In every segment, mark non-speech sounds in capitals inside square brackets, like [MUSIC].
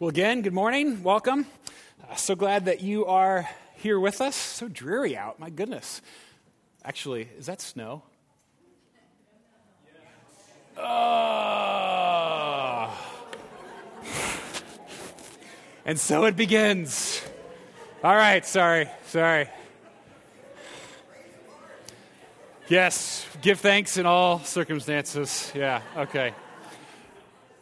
Well, again, good morning. Welcome. Uh, so glad that you are here with us. So dreary out. My goodness. Actually, is that snow? Oh. And so it begins. All right, sorry, sorry. Yes, give thanks in all circumstances. Yeah, okay.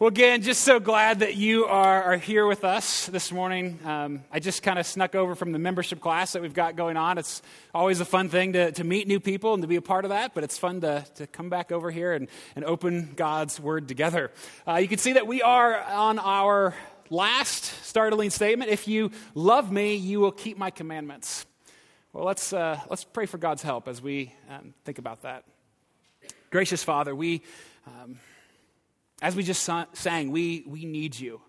Well, again, just so glad that you are, are here with us this morning. Um, I just kind of snuck over from the membership class that we've got going on. It's always a fun thing to, to meet new people and to be a part of that, but it's fun to, to come back over here and, and open God's Word together. Uh, you can see that we are on our last startling statement If you love me, you will keep my commandments. Well, let's, uh, let's pray for God's help as we um, think about that. Gracious Father, we. Um, as we just sang, we, we need you,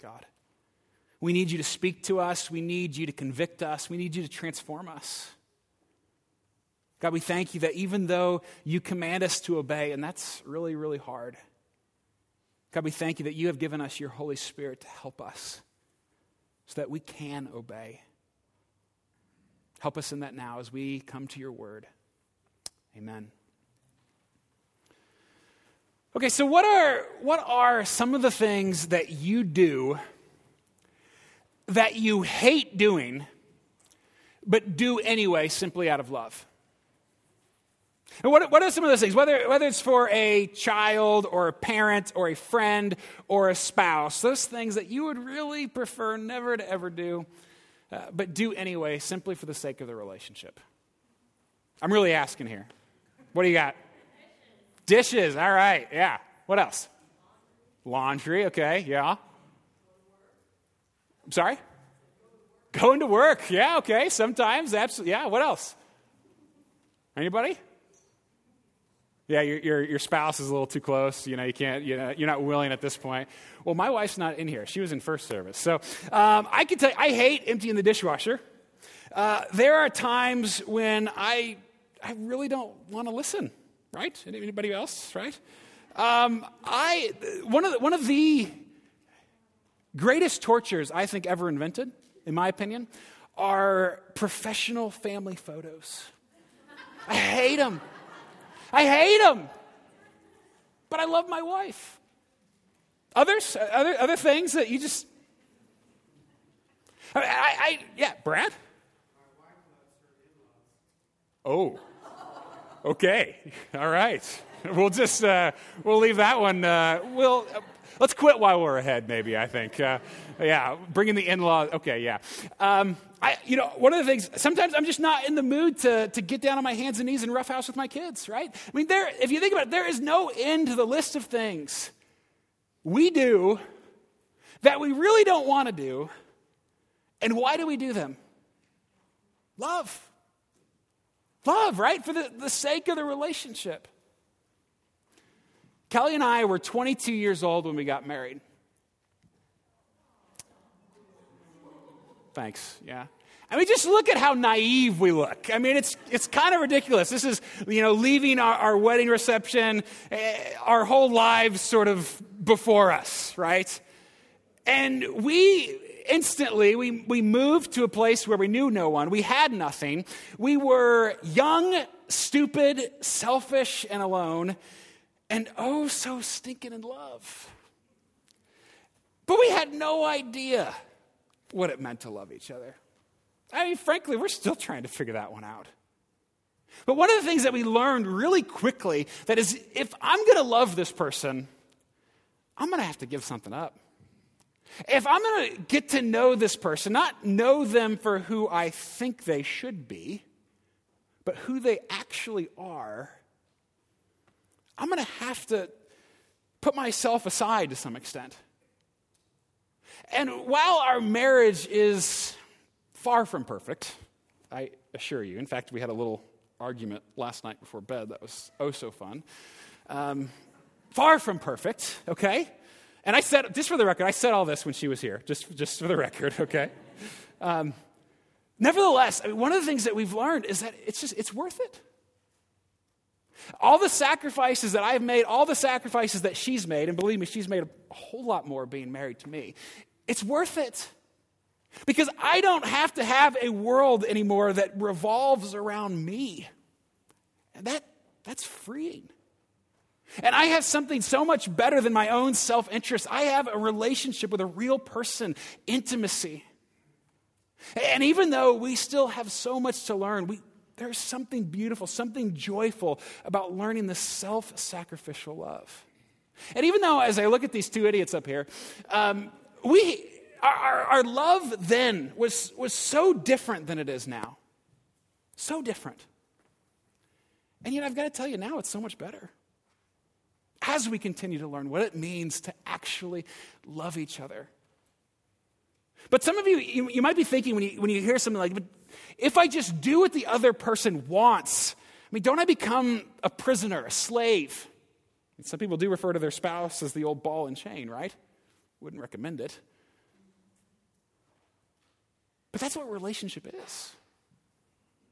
God. We need you to speak to us. We need you to convict us. We need you to transform us. God, we thank you that even though you command us to obey, and that's really, really hard, God, we thank you that you have given us your Holy Spirit to help us so that we can obey. Help us in that now as we come to your word. Amen. Okay, so what are, what are some of the things that you do that you hate doing, but do anyway simply out of love? And what, what are some of those things? Whether, whether it's for a child or a parent or a friend or a spouse, those things that you would really prefer never to ever do, uh, but do anyway simply for the sake of the relationship. I'm really asking here. What do you got? Dishes, all right, yeah. What else? Laundry, okay, yeah. I'm sorry? Going to work, yeah, okay, sometimes, absolutely, yeah. What else? Anybody? Yeah, your, your, your, spouse is a little too close. You know, you can't, you know, you're not willing at this point. Well, my wife's not in here. She was in first service. So um, I can tell you, I hate emptying the dishwasher. Uh, there are times when I, I really don't want to listen right? Anybody else, right? Um, I, one, of the, one of the greatest tortures I think ever invented, in my opinion, are professional family photos. I hate them. I hate them. But I love my wife. Others, other, other things that you just. I, I, I yeah, Brad? Oh. Okay, all right. We'll just uh, we'll leave that one. Uh, we'll uh, let's quit while we're ahead. Maybe I think. Uh, yeah, bringing the in-law. Okay, yeah. Um, I, you know, one of the things. Sometimes I'm just not in the mood to to get down on my hands and knees and roughhouse with my kids. Right? I mean, there. If you think about it, there is no end to the list of things we do that we really don't want to do. And why do we do them? Love. Love, right? For the, the sake of the relationship. Kelly and I were 22 years old when we got married. Thanks, yeah. I mean, just look at how naive we look. I mean, it's, it's kind of ridiculous. This is, you know, leaving our, our wedding reception, uh, our whole lives sort of before us, right? And we instantly, we, we moved to a place where we knew no one. We had nothing. We were young, stupid, selfish, and alone, and oh, so stinking in love. But we had no idea what it meant to love each other. I mean, frankly, we're still trying to figure that one out. But one of the things that we learned really quickly that is if I'm going to love this person, I'm going to have to give something up. If I'm going to get to know this person, not know them for who I think they should be, but who they actually are, I'm going to have to put myself aside to some extent. And while our marriage is far from perfect, I assure you, in fact, we had a little argument last night before bed that was oh so fun. Um, far from perfect, okay? And I said, just for the record, I said all this when she was here, just, just for the record, [LAUGHS] okay? Um, nevertheless, I mean, one of the things that we've learned is that it's just, it's worth it. All the sacrifices that I've made, all the sacrifices that she's made, and believe me, she's made a whole lot more being married to me. it's worth it. Because I don't have to have a world anymore that revolves around me. And that, that's freeing. And I have something so much better than my own self interest. I have a relationship with a real person, intimacy. And even though we still have so much to learn, we, there's something beautiful, something joyful about learning the self sacrificial love. And even though, as I look at these two idiots up here, um, we, our, our, our love then was, was so different than it is now. So different. And yet, I've got to tell you, now it's so much better. As we continue to learn what it means to actually love each other. But some of you, you, you might be thinking when you, when you hear something like, but if I just do what the other person wants, I mean, don't I become a prisoner, a slave? And some people do refer to their spouse as the old ball and chain, right? Wouldn't recommend it. But that's what relationship is.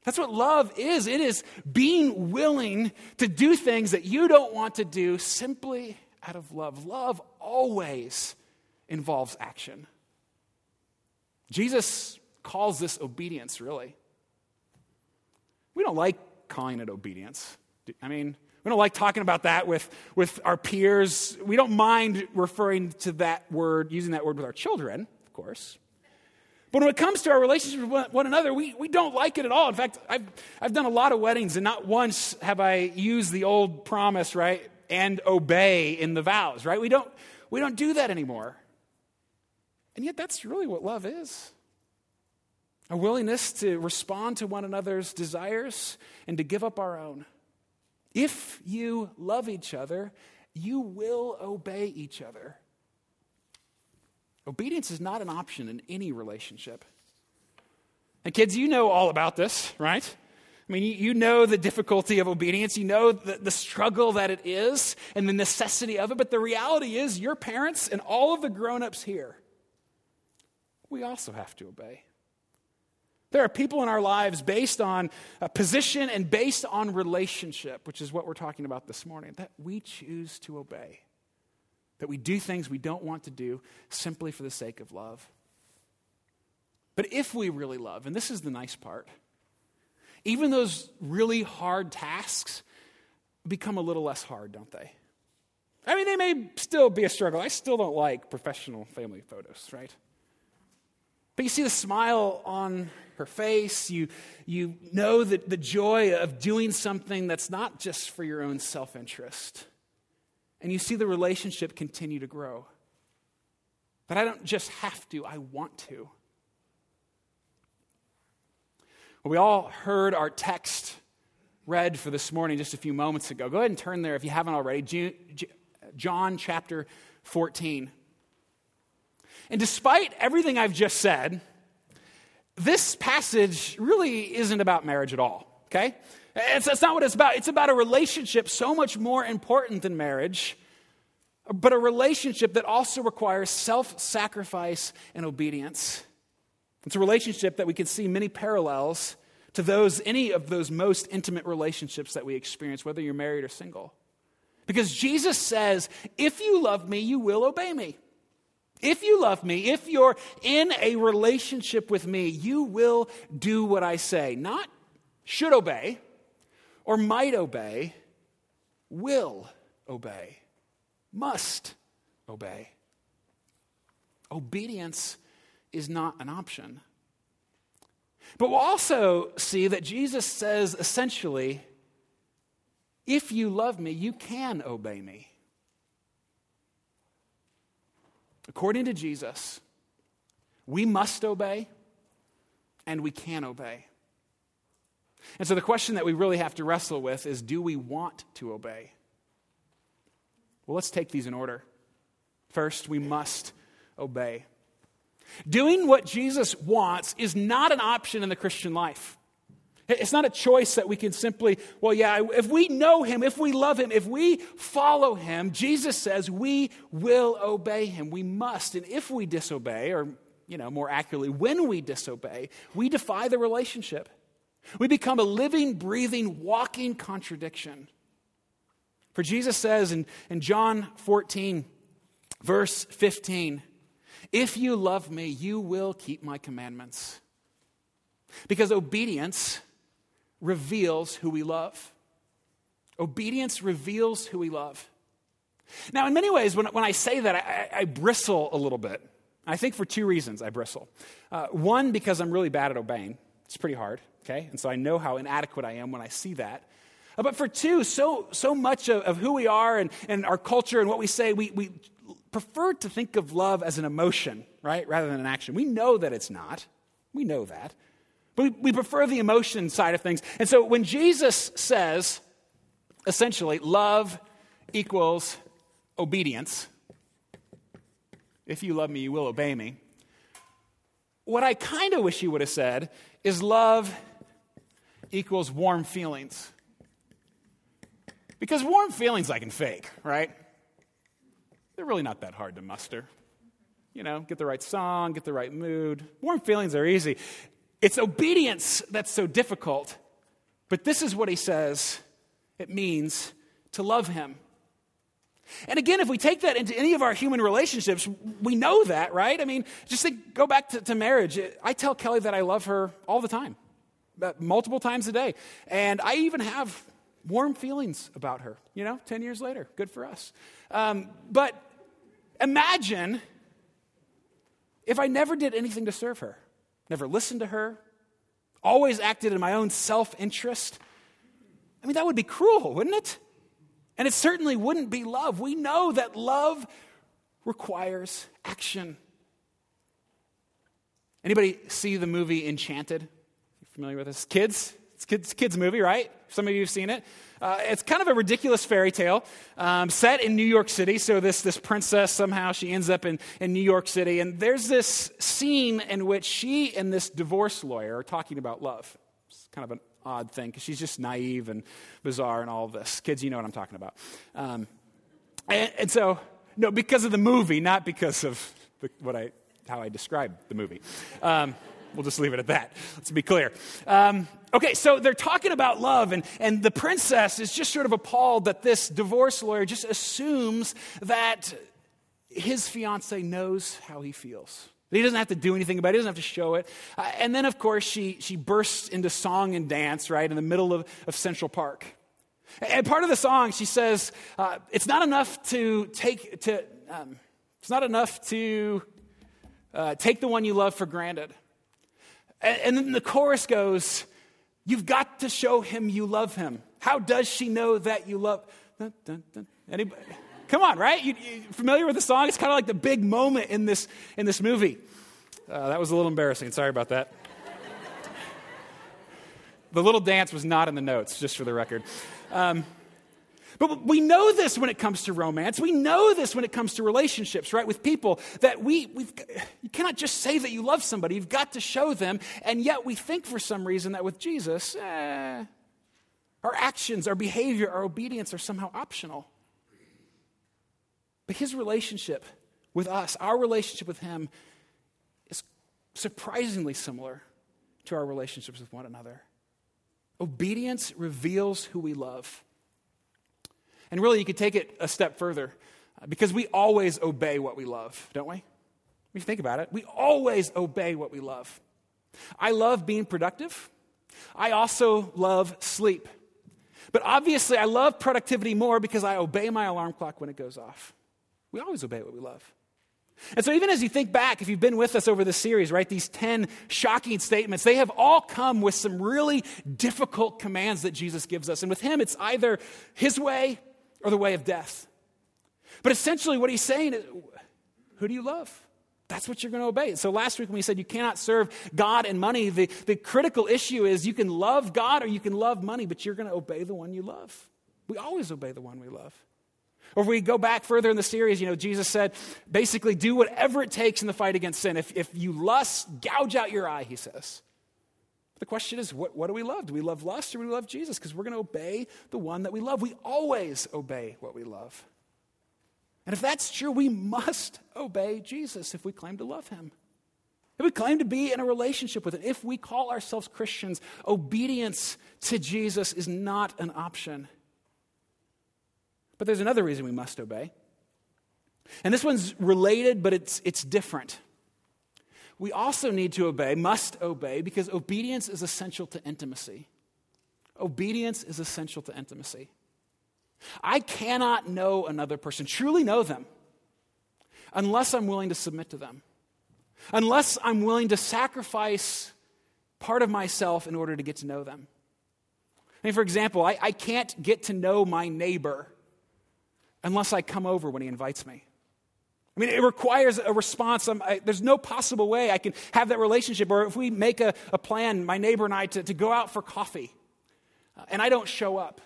That's what love is. It is being willing to do things that you don't want to do simply out of love. Love always involves action. Jesus calls this obedience, really. We don't like calling it obedience. I mean, we don't like talking about that with, with our peers. We don't mind referring to that word, using that word with our children, of course. But when it comes to our relationship with one another, we, we don't like it at all. In fact, I've, I've done a lot of weddings, and not once have I used the old promise, right? And obey in the vows, right? We don't, we don't do that anymore. And yet, that's really what love is a willingness to respond to one another's desires and to give up our own. If you love each other, you will obey each other. Obedience is not an option in any relationship. And kids, you know all about this, right? I mean, you know the difficulty of obedience. You know the, the, struggle that it is and the necessity of it. But the reality is, your parents and all of the grown ups here, we also have to obey. There are people in our lives based on a position and based on relationship, which is what we're talking about this morning, that we choose to obey. That we do things we don't want to do simply for the sake of love. But if we really love, and this is the nice part, even those really hard tasks become a little less hard, don't they? I mean, they may still be a struggle. I still don't like professional family photos, right? But you see the smile on her face. You, you know that the joy of doing something that's not just for your own self interest. And you see the relationship continue to grow. That I don't just have to, I want to. Well, we all heard our text read for this morning just a few moments ago. Go ahead and turn there if you haven't already. John chapter 14. And despite everything I've just said, this passage really isn't about marriage at all, okay? It's, that's not what it's about. It's about a relationship so much more important than marriage, but a relationship that also requires self sacrifice and obedience. It's a relationship that we can see many parallels to those, any of those most intimate relationships that we experience, whether you're married or single. Because Jesus says, if you love me, you will obey me. If you love me, if you're in a relationship with me, you will do what I say. Not should obey or might obey, will obey, must obey. Obedience is not an option. But we'll also see that Jesus says essentially, if you love me, you can obey me. According to Jesus, we must obey and we can obey. And so the question that we really have to wrestle with is do we want to obey? Well, let's take these in order. First, we must obey. Doing what Jesus wants is not an option in the Christian life. It's not a choice that we can simply, well, yeah, if we know him, if we love him, if we follow him, Jesus says we will obey him. We must. And if we disobey, or, you know, more accurately, when we disobey, we defy the relationship. We become a living, breathing, walking contradiction. For Jesus says in, in John 14, verse 15, If you love me, you will keep my commandments. Because obedience reveals who we love. Obedience reveals who we love. Now, in many ways, when, when I say that, I, I bristle a little bit. I think for two reasons I bristle. Uh, one, because I'm really bad at obeying, it's pretty hard, okay? And so I know how inadequate I am when I see that. Uh, but for two, so, so much of, of who we are and, and our culture and what we say, we, we prefer to think of love as an emotion, right, rather than an action. We know that it's not. We know that. But we, we prefer the emotion side of things. And so when Jesus says, essentially, love equals obedience, if you love me, you will obey me. What I kind of wish he would have said is love equals warm feelings. Because warm feelings I can fake, right? They're really not that hard to muster. You know, get the right song, get the right mood. Warm feelings are easy. It's obedience that's so difficult. But this is what he says it means to love him. And again, if we take that into any of our human relationships, we know that, right? I mean, just think, go back to, to marriage. I tell Kelly that I love her all the time, multiple times a day. And I even have warm feelings about her, you know, 10 years later. Good for us. Um, but imagine if I never did anything to serve her, never listened to her, always acted in my own self interest. I mean, that would be cruel, wouldn't it? And it certainly wouldn't be love. We know that love requires action. Anybody see the movie Enchanted? Familiar with this? Kids? It's kids, kids movie, right? Some of you have seen it. Uh, it's kind of a ridiculous fairy tale um, set in New York City. So this, this princess somehow she ends up in, in New York City, and there's this scene in which she and this divorce lawyer are talking about love. It's kind of an odd thing because she's just naive and bizarre and all of this. Kids, you know what I'm talking about. Um, and, and, so, no, because of the movie, not because of the, what I, how I describe the movie. Um, we'll just leave it at that. Let's be clear. Um, okay, so they're talking about love, and, and the princess is just sort of appalled that this divorce lawyer just assumes that his fiance knows how he feels. He doesn't have to do anything about it. He doesn't have to show it. Uh, and then, of course, she, she bursts into song and dance, right, in the middle of, of Central Park. And part of the song, she says, uh, it's not enough to take, to, um, it's not enough to uh, take the one you love for granted. And, and then the chorus goes, you've got to show him you love him. How does she know that you love? Dun, dun, dun. Anybody? Come on, right? You, you familiar with the song? It's kind of like the big moment in this, in this movie. Uh, that was a little embarrassing. Sorry about that. [LAUGHS] the little dance was not in the notes, just for the record. Um, but we know this when it comes to romance. We know this when it comes to relationships, right, with people, that we, we've, you cannot just say that you love somebody. You've got to show them. And yet we think for some reason that with Jesus, eh, our actions, our behavior, our obedience are somehow optional. But his relationship with us, our relationship with him, is surprisingly similar to our relationships with one another. Obedience reveals who we love. And really, you could take it a step further uh, because we always obey what we love, don't we? If you think about it, we always obey what we love. I love being productive. I also love sleep. But obviously, I love productivity more because I obey my alarm clock when it goes off. We always obey what we love. And so, even as you think back, if you've been with us over the series, right, these 10 shocking statements, they have all come with some really difficult commands that Jesus gives us. And with him, it's either his way or the way of death. But essentially, what he's saying is who do you love? That's what you're going to obey. So, last week when we said you cannot serve God and money, the, the critical issue is you can love God or you can love money, but you're going to obey the one you love. We always obey the one we love. Or if we go back further in the series, you know, Jesus said, basically, do whatever it takes in the fight against sin. If, if you lust, gouge out your eye, he says. The question is, what, what do we love? Do we love lust or do we love Jesus? Because we're going to obey the one that we love. We always obey what we love. And if that's true, we must obey Jesus if we claim to love him. If we claim to be in a relationship with him, if we call ourselves Christians, obedience to Jesus is not an option. But there's another reason we must obey. And this one's related, but it's, it's different. We also need to obey, must obey, because obedience is essential to intimacy. Obedience is essential to intimacy. I cannot know another person, truly know them, unless I'm willing to submit to them, unless I'm willing to sacrifice part of myself in order to get to know them. I mean, for example, I, I can't get to know my neighbor unless I come over when he invites me. I mean, it requires a response. I, there's no possible way I can have that relationship. Or if we make a, a plan, my neighbor and I, to, to go out for coffee, uh, and I don't show up,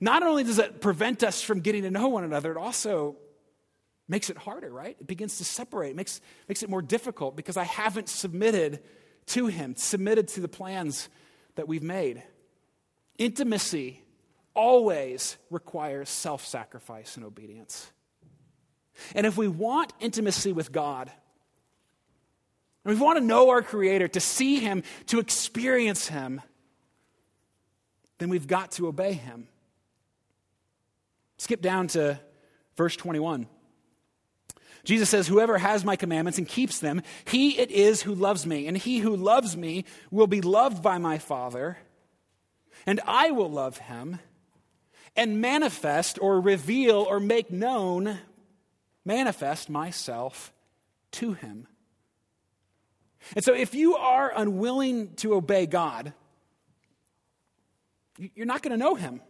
not only does it prevent us from getting to know one another, it also makes it harder, right? It begins to separate, it makes, makes it more difficult because I haven't submitted to Him, submitted to the plans that we've made. Intimacy always requires self sacrifice and obedience. And if we want intimacy with God, and we want to know our Creator, to see Him, to experience Him, then we've got to obey Him. Skip down to verse 21. Jesus says, Whoever has my commandments and keeps them, he it is who loves me. And he who loves me will be loved by my Father, and I will love him and manifest or reveal or make known, manifest myself to him. And so, if you are unwilling to obey God, you're not going to know him.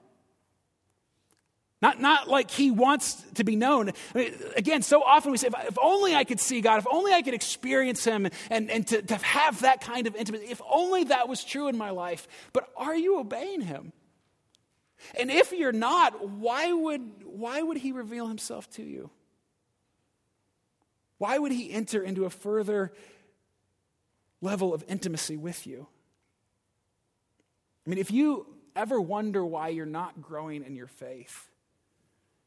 Not, not like he wants to be known. I mean, again, so often we say, if, if, only I could see God, if only I could experience him and, and to, to have that kind of intimacy, if only that was true in my life. But are you obeying him? And if you're not, why would, why would he reveal himself to you? Why would he enter into a further level of intimacy with you? I mean, if you ever wonder why you're not growing in your faith,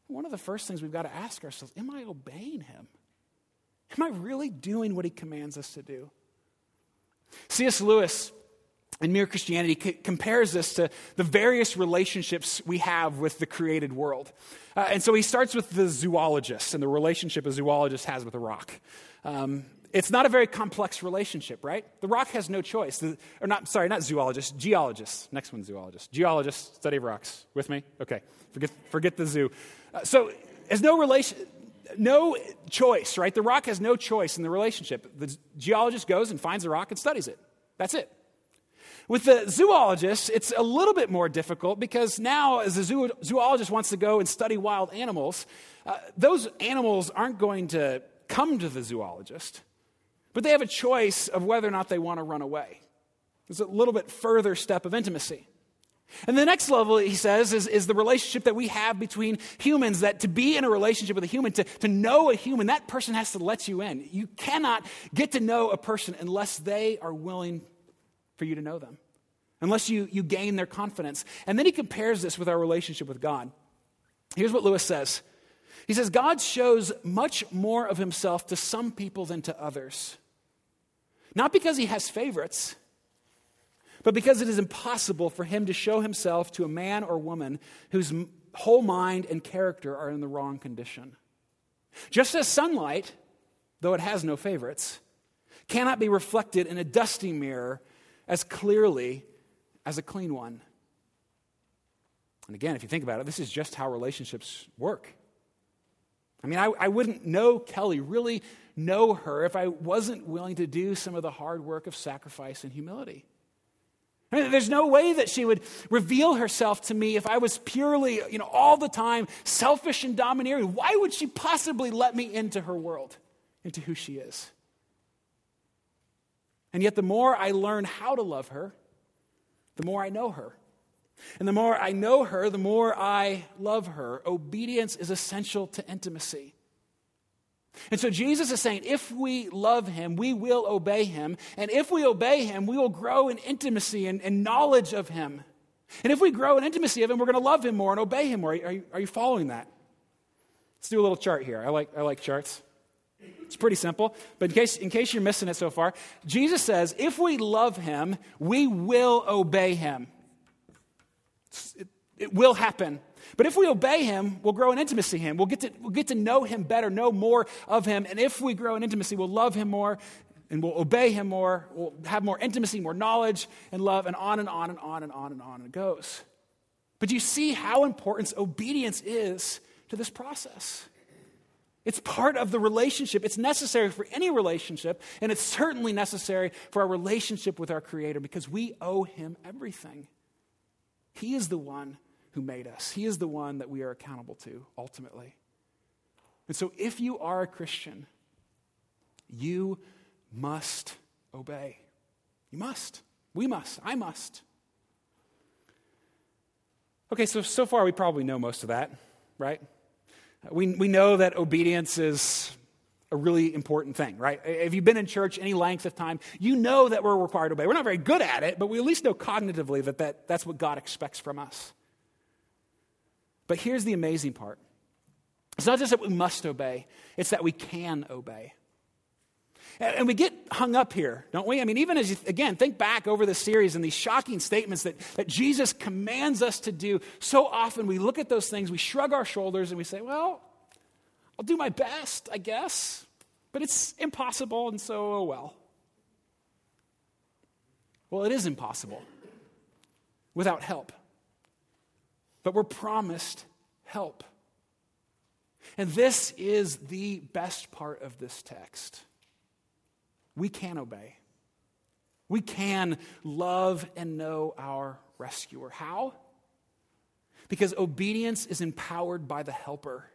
one of the first things we've got to ask ourselves Am I obeying him? Am I really doing what he commands us to do? C.S. Lewis in Mere Christianity c- compares this to the various relationships we have with the created world. Uh, and so he starts with the zoologist and the relationship a zoologist has with a rock. Um, it's not a very complex relationship, right? The rock has no choice. The, or not, sorry, not zoologist, geologist. Next one, zoologist. Geologist, study of rocks. With me? Okay. Forget, forget the zoo. Uh, so, there's no relation, no choice, right? The rock has no choice in the relationship. The geologist goes and finds a rock and studies it. That's it. With the zoologist, it's a little bit more difficult because now, as a zoo, zoologist wants to go and study wild animals, uh, those animals aren't going to come to the zoologist, but they have a choice of whether or not they want to run away. It's a little bit further step of intimacy. And the next level, he says, is, is the relationship that we have between humans. That to be in a relationship with a human, to, to know a human, that person has to let you in. You cannot get to know a person unless they are willing for you to know them, unless you, you gain their confidence. And then he compares this with our relationship with God. Here's what Lewis says He says, God shows much more of himself to some people than to others. Not because he has favorites but because it is impossible for him to show himself to a man or woman whose whole mind and character are in the wrong condition. Just as sunlight, though it has no favorites, cannot be reflected in a dusty mirror as clearly as a clean one. And again, if you think about it, this is just how relationships work. I mean, I, I wouldn't know Kelly, really know her, if I wasn't willing to do some of the hard work of sacrifice and humility. There's no way that she would reveal herself to me if I was purely, you know, all the time selfish and domineering. Why would she possibly let me into her world, into who she is? And yet, the more I learn how to love her, the more I know her. And the more I know her, the more I love her. Obedience is essential to intimacy. And so Jesus is saying, if we love him, we will obey him. And if we obey him, we will grow in intimacy and, and knowledge of him. And if we grow in intimacy of him, we're going to love him more and obey him more. Are you, are you following that? Let's do a little chart here. I like, I like charts. It's pretty simple, but in case, in case you're missing it so far, Jesus says, if we love him, we will obey him. It, It will happen. But if we obey him, we'll grow in intimacy him. We'll get, to, we'll get to know him better, know more of him. And if we grow in intimacy, we'll love him more and we'll obey him more. We'll have more intimacy, more knowledge and love, and on and on and on and on and on it goes. But you see how important obedience is to this process. It's part of the relationship. It's necessary for any relationship, and it's certainly necessary for our relationship with our Creator because we owe Him everything. He is the one who made us, He is the one that we are accountable to ultimately. And so, if you are a Christian, you must obey. You must. We must. I must. Okay, so so far we probably know most of that, right? We, we know that obedience is a really important thing, right? If you've been in church any length of time, you know that we're required to obey. We're not very good at it, but we at least know cognitively that, that that's what God expects from us. But here's the amazing part it's not just that we must obey, it's that we can obey. And we get hung up here, don't we? I mean, even as you, again, think back over the series and these shocking statements that, that Jesus commands us to do, so often we look at those things, we shrug our shoulders, and we say, well, I'll do my best, I guess, but it's impossible, and so, oh well. Well, it is impossible without help. But we're promised help. And this is the best part of this text we can obey. We can love and know our rescuer. How? Because obedience is empowered by the helper.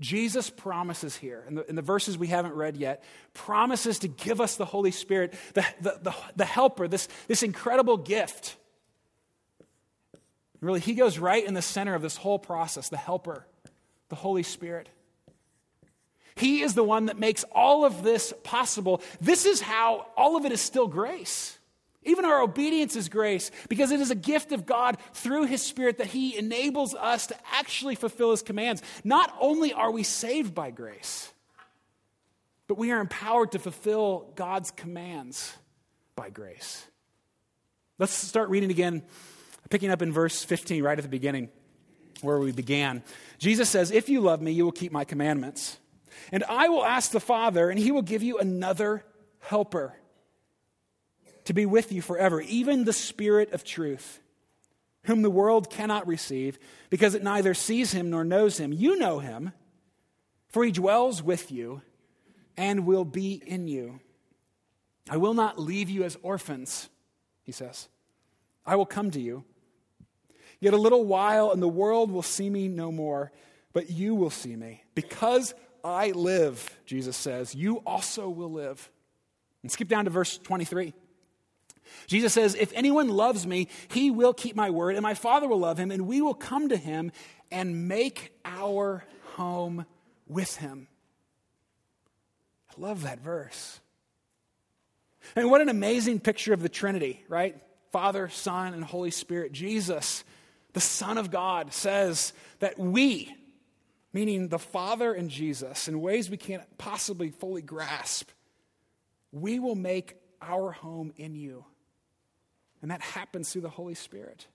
Jesus promises here, in the, in the, verses we haven't read yet, promises to give us the Holy Spirit, the, the, the, the helper, this, this incredible gift. Really, he goes right in the center of this whole process, the helper, the Holy Spirit. He is the one that makes all of this possible. This is how all of it is still grace. Even our obedience is grace because it is a gift of God through His Spirit that He enables us to actually fulfill His commands. Not only are we saved by grace, but we are empowered to fulfill God's commands by grace. Let's start reading again, picking up in verse 15, right at the beginning, where we began. Jesus says, If you love me, you will keep my commandments. And I will ask the Father, and he will give you another helper to be with you forever, even the Spirit of truth, whom the world cannot receive, because it neither sees him nor knows him. You know him, for he dwells with you and will be in you. I will not leave you as orphans, he says. I will come to you. Yet a little while, and the world will see me no more, but you will see me, because I live, Jesus says, you also will live. And skip down to verse 23. Jesus says, If anyone loves me, he will keep my word, and my Father will love him, and we will come to him and make our home with him. I love that verse. And what an amazing picture of the Trinity, right? Father, Son, and Holy Spirit. Jesus, the Son of God, says that we, meaning the Father and Jesus, in ways we can't possibly fully grasp, we will make our home in you. And that happens through the Holy Spirit.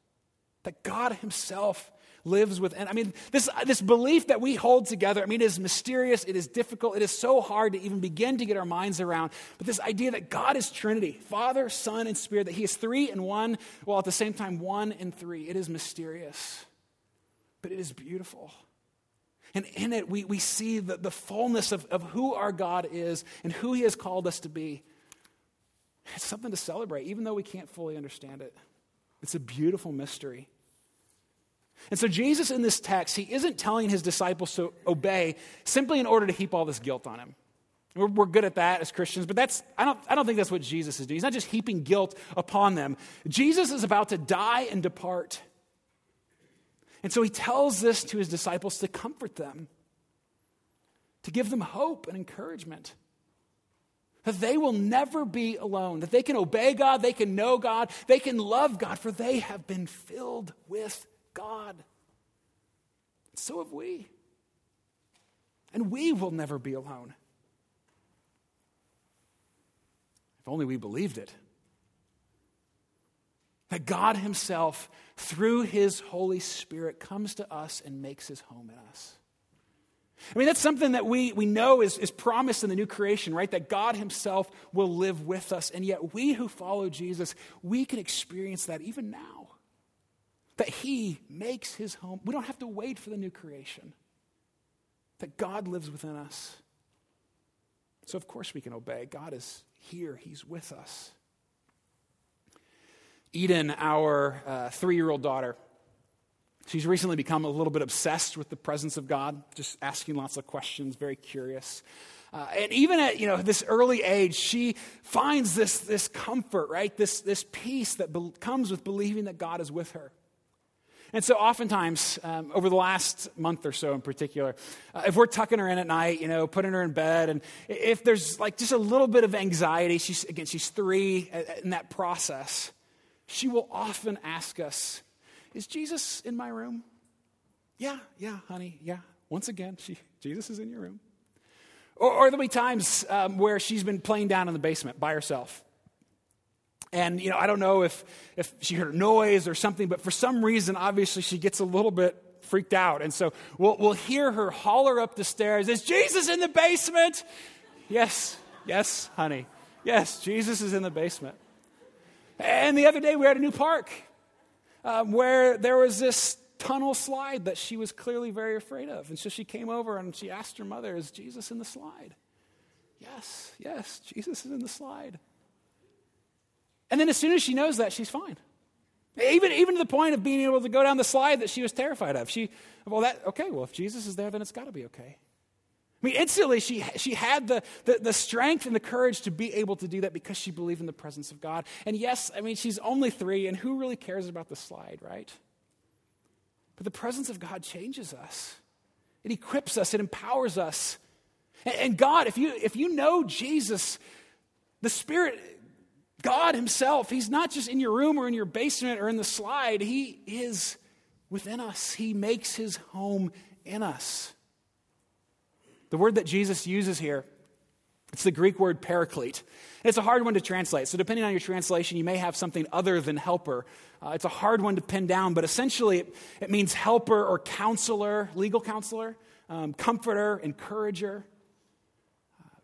That God Himself lives within. I mean, this, this belief that we hold together, I mean, it is mysterious, it is difficult, it is so hard to even begin to get our minds around. But this idea that God is Trinity Father, Son, and Spirit, that He is three and one, while at the same time one and three, it is mysterious. But it is beautiful. And in it, we, we see the, the fullness of, of who our God is and who He has called us to be. It's something to celebrate, even though we can't fully understand it. It's a beautiful mystery. And so, Jesus in this text, he isn't telling his disciples to obey simply in order to heap all this guilt on him. We're, we're, good at that as Christians, but that's, I, don't, I don't think that's what Jesus is doing. He's not just heaping guilt upon them. Jesus is about to die and depart. And so he tells this to his disciples to comfort them, to give them hope and encouragement. That they will never be alone, that they can obey God, they can know God, they can love God, for they have been filled with God. So have we. And we will never be alone. If only we believed it. That God Himself, through His Holy Spirit, comes to us and makes His home in us. I mean, that's something that we, we know is, is promised in the new creation, right? That God Himself will live with us. And yet, we who follow Jesus, we can experience that even now. That He makes His home. We don't have to wait for the new creation, that God lives within us. So, of course, we can obey. God is here, He's with us. Eden, our uh, three year old daughter, she's recently become a little bit obsessed with the presence of God, just asking lots of questions, very curious. Uh, and even at you know this early age, she finds this, this comfort, right? This, this peace that be- comes with believing that God is with her. And so, oftentimes, um, over the last month or so in particular, uh, if we're tucking her in at night, you know, putting her in bed, and if there's like just a little bit of anxiety, she's, again, she's three uh, in that process, she will often ask us, Is Jesus in my room? Yeah, yeah, honey, yeah. Once again, she, Jesus is in your room. Or, or there'll be times um, where she's been playing down in the basement by herself. And, you know, I don't know if, if she heard a noise or something, but for some reason, obviously, she gets a little bit freaked out. And so we'll, we'll hear her holler up the stairs, Is Jesus in the basement? Yes, yes, honey. Yes, Jesus is in the basement. And the other day, we were at a new park um, where there was this tunnel slide that she was clearly very afraid of. And so she came over and she asked her mother, Is Jesus in the slide? Yes, yes, Jesus is in the slide. And then as soon as she knows that, she's fine. Even, even to the point of being able to go down the slide that she was terrified of. She, well, that, okay, well, if Jesus is there, then it's got to be okay. I mean, instantly, she, she had the, the, the, strength and the courage to be able to do that because she believed in the presence of God. And yes, I mean, she's only three, and who really cares about the slide, right? But the presence of God changes us, it equips us, it empowers us. And, and God, if you, if you know Jesus, the Spirit God Himself, He's not just in your room or in your basement or in the slide, He is within us. He makes His home in us. The word that Jesus uses here, it's the Greek word paraclete. It's a hard one to translate. So, depending on your translation, you may have something other than helper. Uh, it's a hard one to pin down, but essentially it, it means helper or counselor, legal counselor, um, comforter, encourager.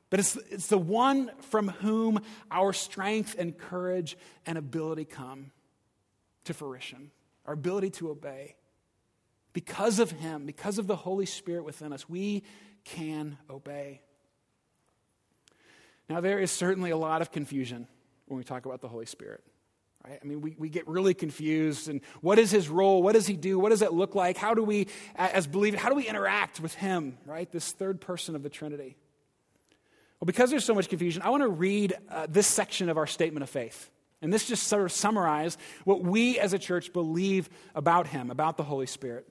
But it's, it's the one from whom our strength and courage and ability come to fruition, our ability to obey. Because of Him, because of the Holy Spirit within us, we can obey. Now, there is certainly a lot of confusion when we talk about the Holy Spirit. Right? I mean, we, we get really confused. And what is his role? What does he do? What does it look like? How do we, as believers, how do we interact with him, right? This third person of the Trinity. Well, because there's so much confusion, I want to read uh, this section of our statement of faith. And this just sort of summarizes what we as a church believe about him, about the Holy Spirit.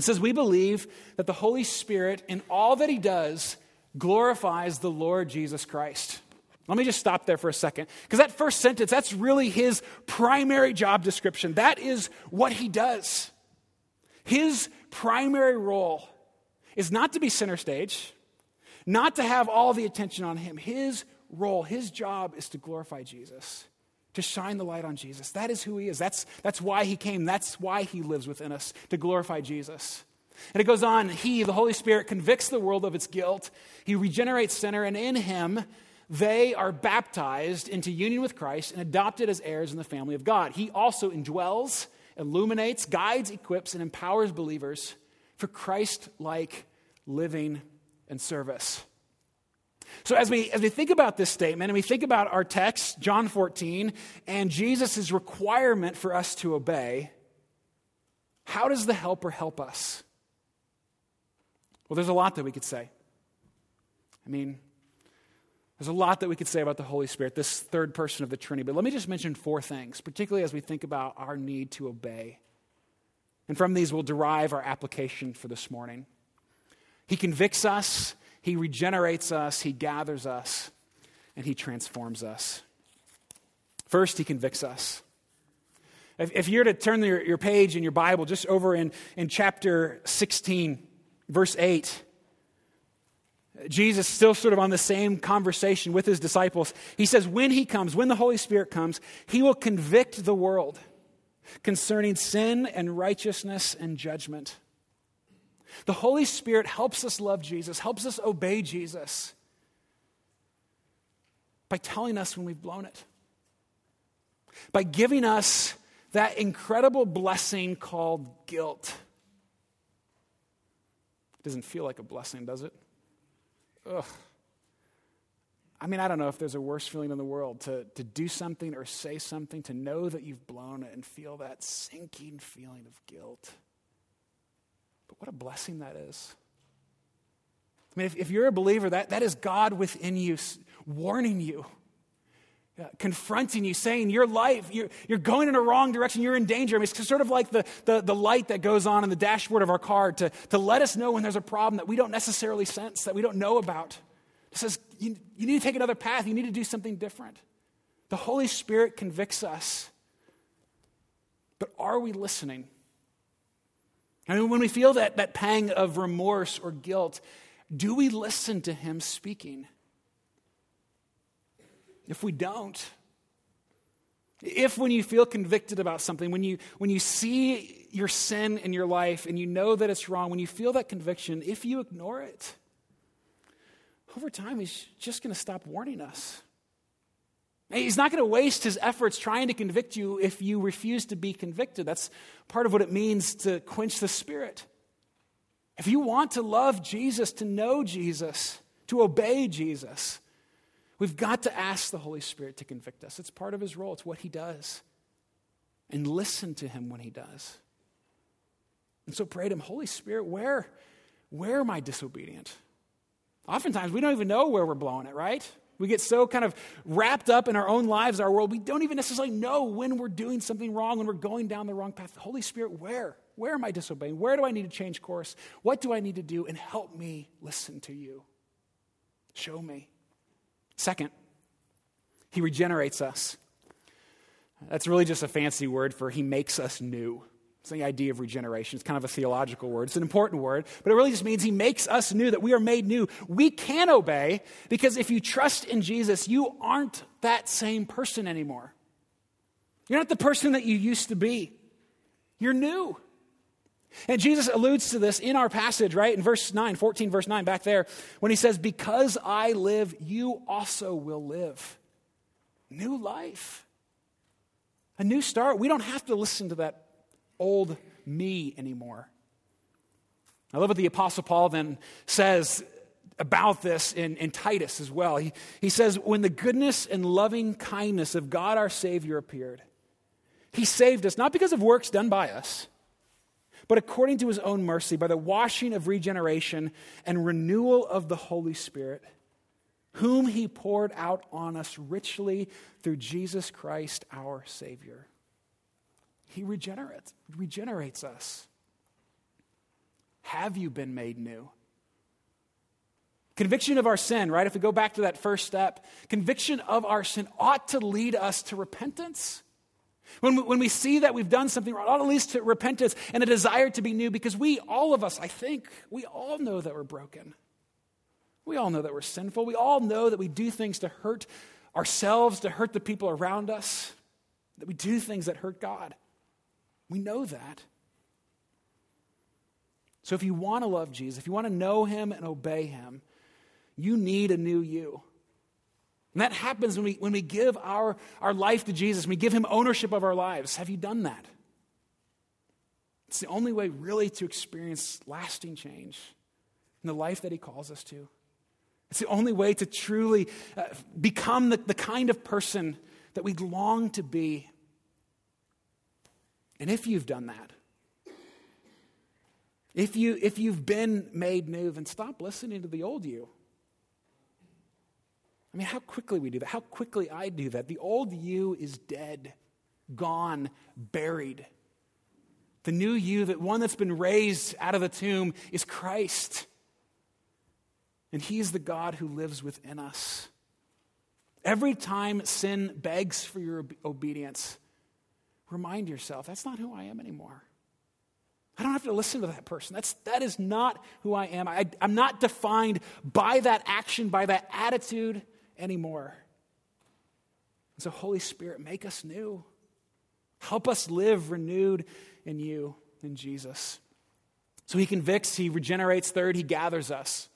It says, We believe that the Holy Spirit, in all that he does, glorifies the Lord Jesus Christ. Let me just stop there for a second. Because that first sentence, that's really his primary job description. That is what he does. His primary role is not to be center stage, not to have all the attention on him. His role, his job is to glorify Jesus, to shine the light on Jesus. That is who he is. That's, that's why he came. That's why he lives within us, to glorify Jesus. And it goes on He, the Holy Spirit, convicts the world of its guilt. He regenerates sinner, and in him, they are baptized into union with Christ and adopted as heirs in the family of God. He also indwells, illuminates, guides, equips, and empowers believers for Christ like living and service. So, as we, as we think about this statement and we think about our text, John 14, and Jesus' requirement for us to obey, how does the helper help us? Well, there's a lot that we could say. I mean, there's a lot that we could say about the Holy Spirit, this third person of the Trinity, but let me just mention four things, particularly as we think about our need to obey. And from these, we'll derive our application for this morning. He convicts us, He regenerates us, He gathers us, and He transforms us. First, He convicts us. If, if you're to turn your, your page in your Bible, just over in, in chapter 16, verse 8, Jesus, still sort of on the same conversation with his disciples, he says, When he comes, when the Holy Spirit comes, he will convict the world concerning sin and righteousness and judgment. The Holy Spirit helps us love Jesus, helps us obey Jesus by telling us when we've blown it, by giving us that incredible blessing called guilt. It doesn't feel like a blessing, does it? Ugh. I mean, I don't know if there's a worse feeling in the world to, to do something or say something, to know that you've blown it and feel that sinking feeling of guilt. But what a blessing that is. I mean, if, if you're a believer, that, that is God within you warning you, uh, confronting you, saying your life, you're, you're going in a wrong direction, you're in danger. I mean, it's sort of like the, the, the light that goes on in the dashboard of our car to, to let us know when there's a problem that we don't necessarily sense, that we don't know about. It says, you, you need to take another path. You need to do something different. The Holy Spirit convicts us. But are we listening? Mean, when we feel that, that pang of remorse or guilt, do we listen to Him speaking? If we don't, if when you feel convicted about something, when you, when you see your sin in your life and you know that it's wrong, when you feel that conviction, if you ignore it, over time, he's just going to stop warning us. He's not going to waste his efforts trying to convict you if you refuse to be convicted. That's part of what it means to quench the spirit. If you want to love Jesus, to know Jesus, to obey Jesus, we've got to ask the Holy Spirit to convict us. It's part of his role, it's what he does. And listen to him when he does. And so pray to him, Holy Spirit, where, where am I disobedient? Oftentimes, we don't even know where we're blowing it, right? We get so kind of wrapped up in our own lives, our world, we don't even necessarily know when we're doing something wrong, when we're going down the wrong path. Holy Spirit, where? Where am I disobeying? Where do I need to change course? What do I need to do? And help me listen to you. Show me. Second, he regenerates us. That's really just a fancy word for he makes us new. It's the idea of regeneration. It's kind of a theological word. It's an important word, but it really just means He makes us new, that we are made new. We can obey because if you trust in Jesus, you aren't that same person anymore. You're not the person that you used to be. You're new. And Jesus alludes to this in our passage, right? In verse 9, 14, verse 9, back there, when he says, Because I live, you also will live. New life. A new start. We don't have to listen to that old me anymore. I love what the Apostle Paul then says about this in, in Titus as well. He, he says, When the goodness and loving kindness of God our Savior appeared, he saved us not because of works done by us, but according to his own mercy, by the washing of regeneration and renewal of the Holy Spirit, whom he poured out on us richly through Jesus Christ our Savior. He regenerates, regenerates us. Have you been made new? Conviction of our sin, right? If we go back to that first step, conviction of our sin ought to lead us to repentance. When we, when we see that we've done something wrong, ought lead us to repentance and a desire to be new because we, all of us, I think, we all know that we're broken. We all know that we're sinful. We all know that we do things to hurt ourselves, to hurt the people around us, that we do things that hurt God. We know that. So if you want to love Jesus, if you want to know him and obey him, you need a new you. And that happens when we, when we give our, our life to Jesus, we give him ownership of our lives. Have you done that? It's the only way, really, to experience lasting change in the life that he calls us to. It's the only way to truly uh, become the, the kind of person that we long to be and if you've done that, if, you, if you've been made new, then stop listening to the old you. I mean, how quickly we do that, how quickly I do that. The old you is dead, gone, buried. The new you, that one that's been raised out of the tomb, is Christ. And He is the God who lives within us. Every time sin begs for your obedience, remind yourself that's not who I am anymore. I don't have to listen to that person. That's, that is not who I am. I, I'm not defined by that action, by that attitude anymore. And so, Holy Spirit, make us new. Help us live renewed in you, in Jesus. So he convicts, he regenerates. Third, he gathers us.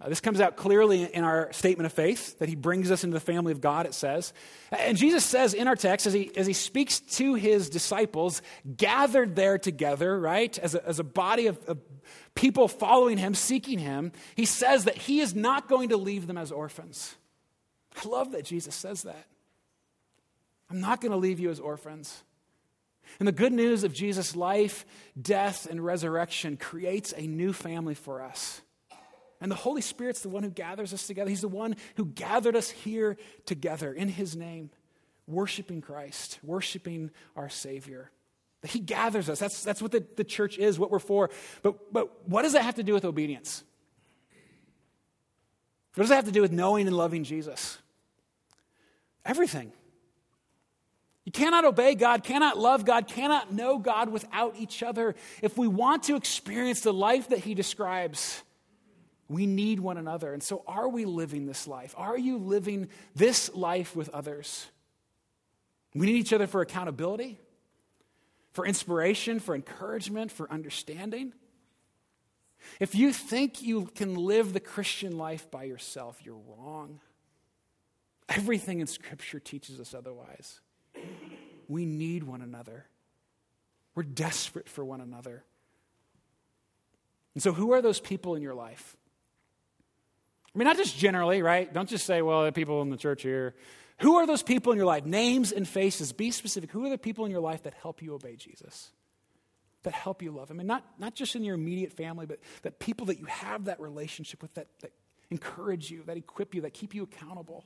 Uh, this comes out clearly in our statement of faith that he brings us into the family of God, it says. And Jesus says in our text, as he, as he speaks to his disciples, gathered there together, right, as a, as a body of, of people following him, seeking him, he says that he is not going to leave them as orphans. I love that Jesus says that. I'm not going to leave you as orphans. And the good news of Jesus' life, death, and resurrection creates a new family for us. And the Holy Spirit's the one who gathers us together. He's the one who gathered us here together in His name, worshiping Christ, worshiping our Savior. He gathers us. That's, that's what the, the church is, what we're for. But, but what does that have to do with obedience? What does that have to do with knowing and loving Jesus? Everything. You cannot obey God, cannot love God, cannot know God without each other. If we want to experience the life that He describes, we need one another. And so, are we living this life? Are you living this life with others? We need each other for accountability, for inspiration, for encouragement, for understanding. If you think you can live the Christian life by yourself, you're wrong. Everything in Scripture teaches us otherwise. We need one another. We're desperate for one another. And so, who are those people in your life? I mean, not just generally, right? Don't just say, well, the people in the church here. Who are those people in your life? Names and faces. Be specific. Who are the people in your life that help you obey Jesus? That help you love him? And not, not just in your immediate family, but that people that you have that relationship with that, that encourage you, that equip you, that keep you accountable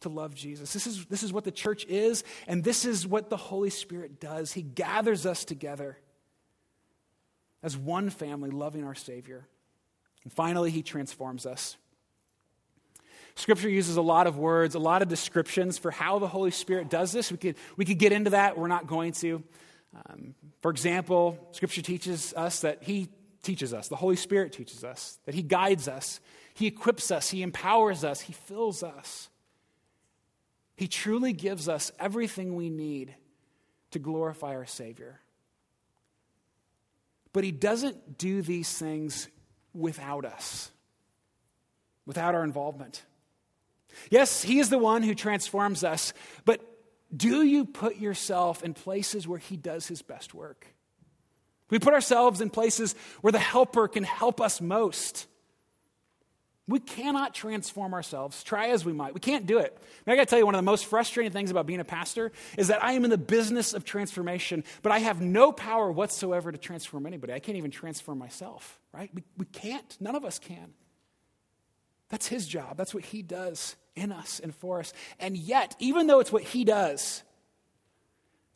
to love Jesus. This is, this is what the church is, and this is what the Holy Spirit does. He gathers us together as one family, loving our Savior. And finally, He transforms us. Scripture uses a lot of words, a lot of descriptions for how the Holy Spirit does this. We could, we could get into that. We're not going to. Um, for example, Scripture teaches us that He teaches us, the Holy Spirit teaches us, that He guides us, He equips us, He empowers us, He fills us. He truly gives us everything we need to glorify our Savior. But He doesn't do these things without us, without our involvement. Yes, He is the one who transforms us, but do you put yourself in places where He does His best work? We put ourselves in places where the helper can help us most. We cannot transform ourselves, try as we might. We can't do it. I, I got to tell you, one of the most frustrating things about being a pastor is that I am in the business of transformation, but I have no power whatsoever to transform anybody. I can't even transform myself, right? We, we can't. None of us can. That's his job. That's what he does in us and for us. And yet, even though it's what he does,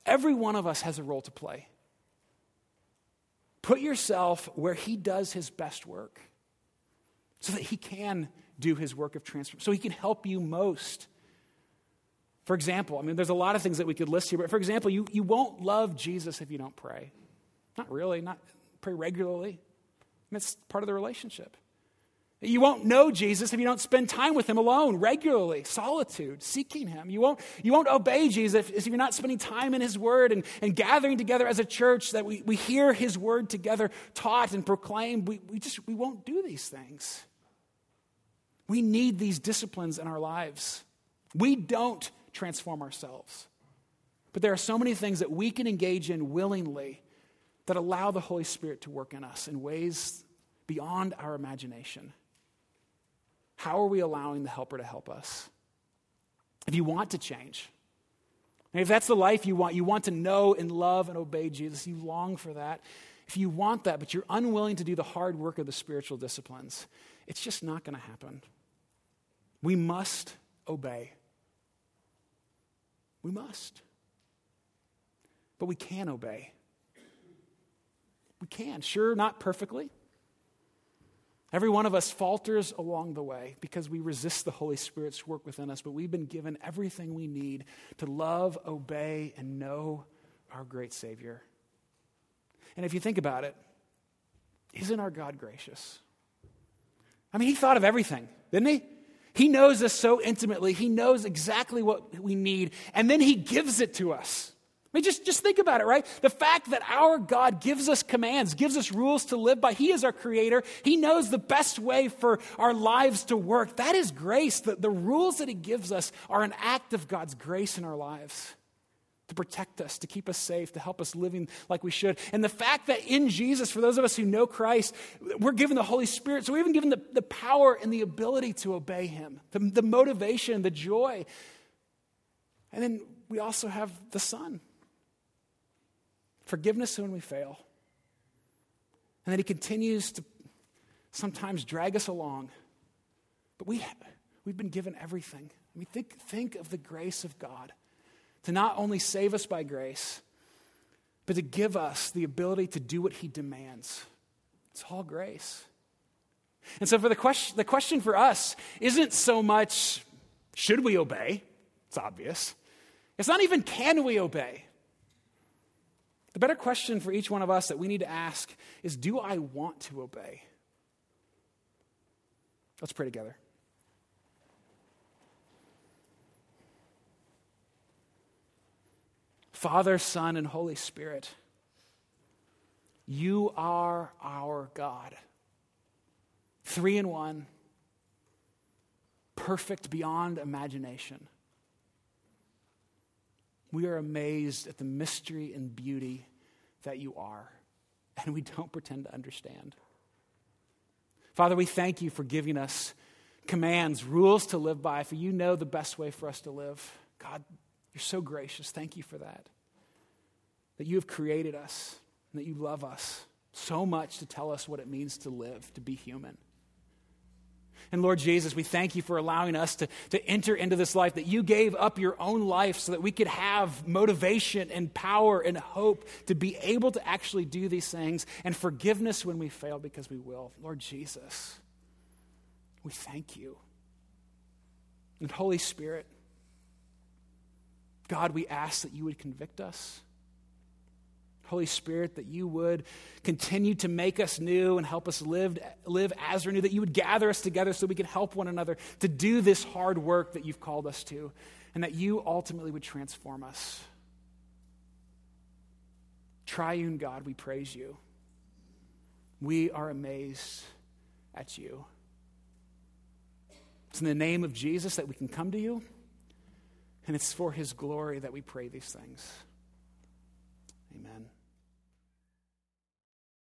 every one of us has a role to play. Put yourself where he does his best work so that he can do his work of transformation, so he can help you most. For example, I mean, there's a lot of things that we could list here, but for example, you, you won't love Jesus if you don't pray. Not really, not pray regularly. I mean, it's part of the relationship. You won't know Jesus if you don't spend time with him alone, regularly, solitude, seeking him. You won't, you won't obey Jesus if, you're not spending time in his word and, and gathering together as a church that we, we hear his word together taught and proclaimed. We, we just we won't do these things. We need these disciplines in our lives. We don't transform ourselves. But there are so many things that we can engage in willingly that allow the Holy Spirit to work in us in ways beyond our imagination. How are we allowing the helper to help us? If you want to change, if that's the life you want, you want to know and love and obey Jesus, you long for that. If you want that, but you're unwilling to do the hard work of the spiritual disciplines, it's just not going to happen. We must obey. We must. But we can obey. We can. Sure, not perfectly. Every one of us falters along the way because we resist the Holy Spirit's work within us, but we've been given everything we need to love, obey, and know our great Savior. And if you think about it, isn't our God gracious? I mean, He thought of everything, didn't He? He knows us so intimately. He knows exactly what we need, and then He gives it to us. I mean, just, just think about it, right? The fact that our God gives us commands, gives us rules to live by. He is our creator. He knows the best way for our lives to work. That is grace. The, the rules that He gives us are an act of God's grace in our lives to protect us, to keep us safe, to help us living like we should. And the fact that in Jesus, for those of us who know Christ, we're given the Holy Spirit. So we're even given the, the power and the ability to obey Him, the, the motivation, the joy. And then we also have the Son forgiveness when we fail. And then He continues to sometimes drag us along. But we, we've been given everything. I mean, think, think of the grace of God to not only save us by grace, but to give us the ability to do what He demands. It's all grace. And so, for the question, the question for us isn't so much should we obey? It's obvious. It's not even can we obey. The better question for each one of us that we need to ask is do I want to obey? Let's pray together. Father, Son, and Holy Spirit, you are our God. Three in one, perfect beyond imagination. We are amazed at the mystery and beauty that you are, and we don't pretend to understand. Father, we thank you for giving us commands, rules to live by, for you know the best way for us to live. God, you're so gracious. Thank you for that. That you have created us and that you love us so much to tell us what it means to live, to be human. And Lord Jesus, we thank you for allowing us to, to enter into this life, that you gave up your own life so that we could have motivation and power and hope to be able to actually do these things and forgiveness when we fail because we will. Lord Jesus, we thank you. And Holy Spirit, God, we ask that you would convict us. Holy Spirit, that you would continue to make us new and help us live, live as we're that you would gather us together so we can help one another to do this hard work that you've called us to, and that you ultimately would transform us. Triune God, we praise you. We are amazed at you. It's in the name of Jesus that we can come to you. And it's for his glory that we pray these things. Amen.